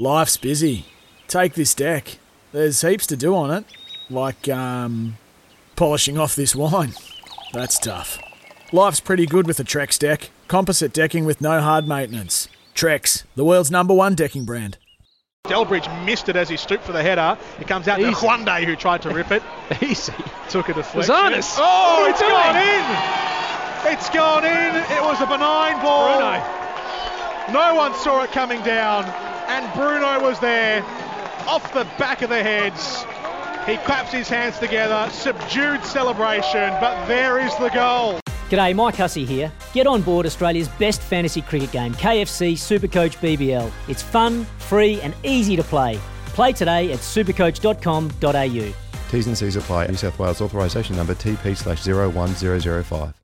Life's busy. Take this deck. There's heaps to do on it, like um, polishing off this wine. That's tough. Life's pretty good with a Trex deck. Composite decking with no hard maintenance. Trex, the world's number one decking brand. Delbridge missed it as he stooped for the header. It comes out Easy. to Juande who tried to rip it. Easy. Took it a deflection. Rosanis. Oh, What are it's you gone in. It's gone in. It was a benign ball. Bruno. No one saw it coming down, and Bruno was there, off the back of the heads. He claps his hands together, subdued celebration, but there is the goal. G'day, Mike Hussey here. Get on board Australia's best fantasy cricket game, KFC Supercoach BBL. It's fun, free, and easy to play. Play today at supercoach.com.au. T's and C's apply. New South Wales authorisation number TP slash 01005.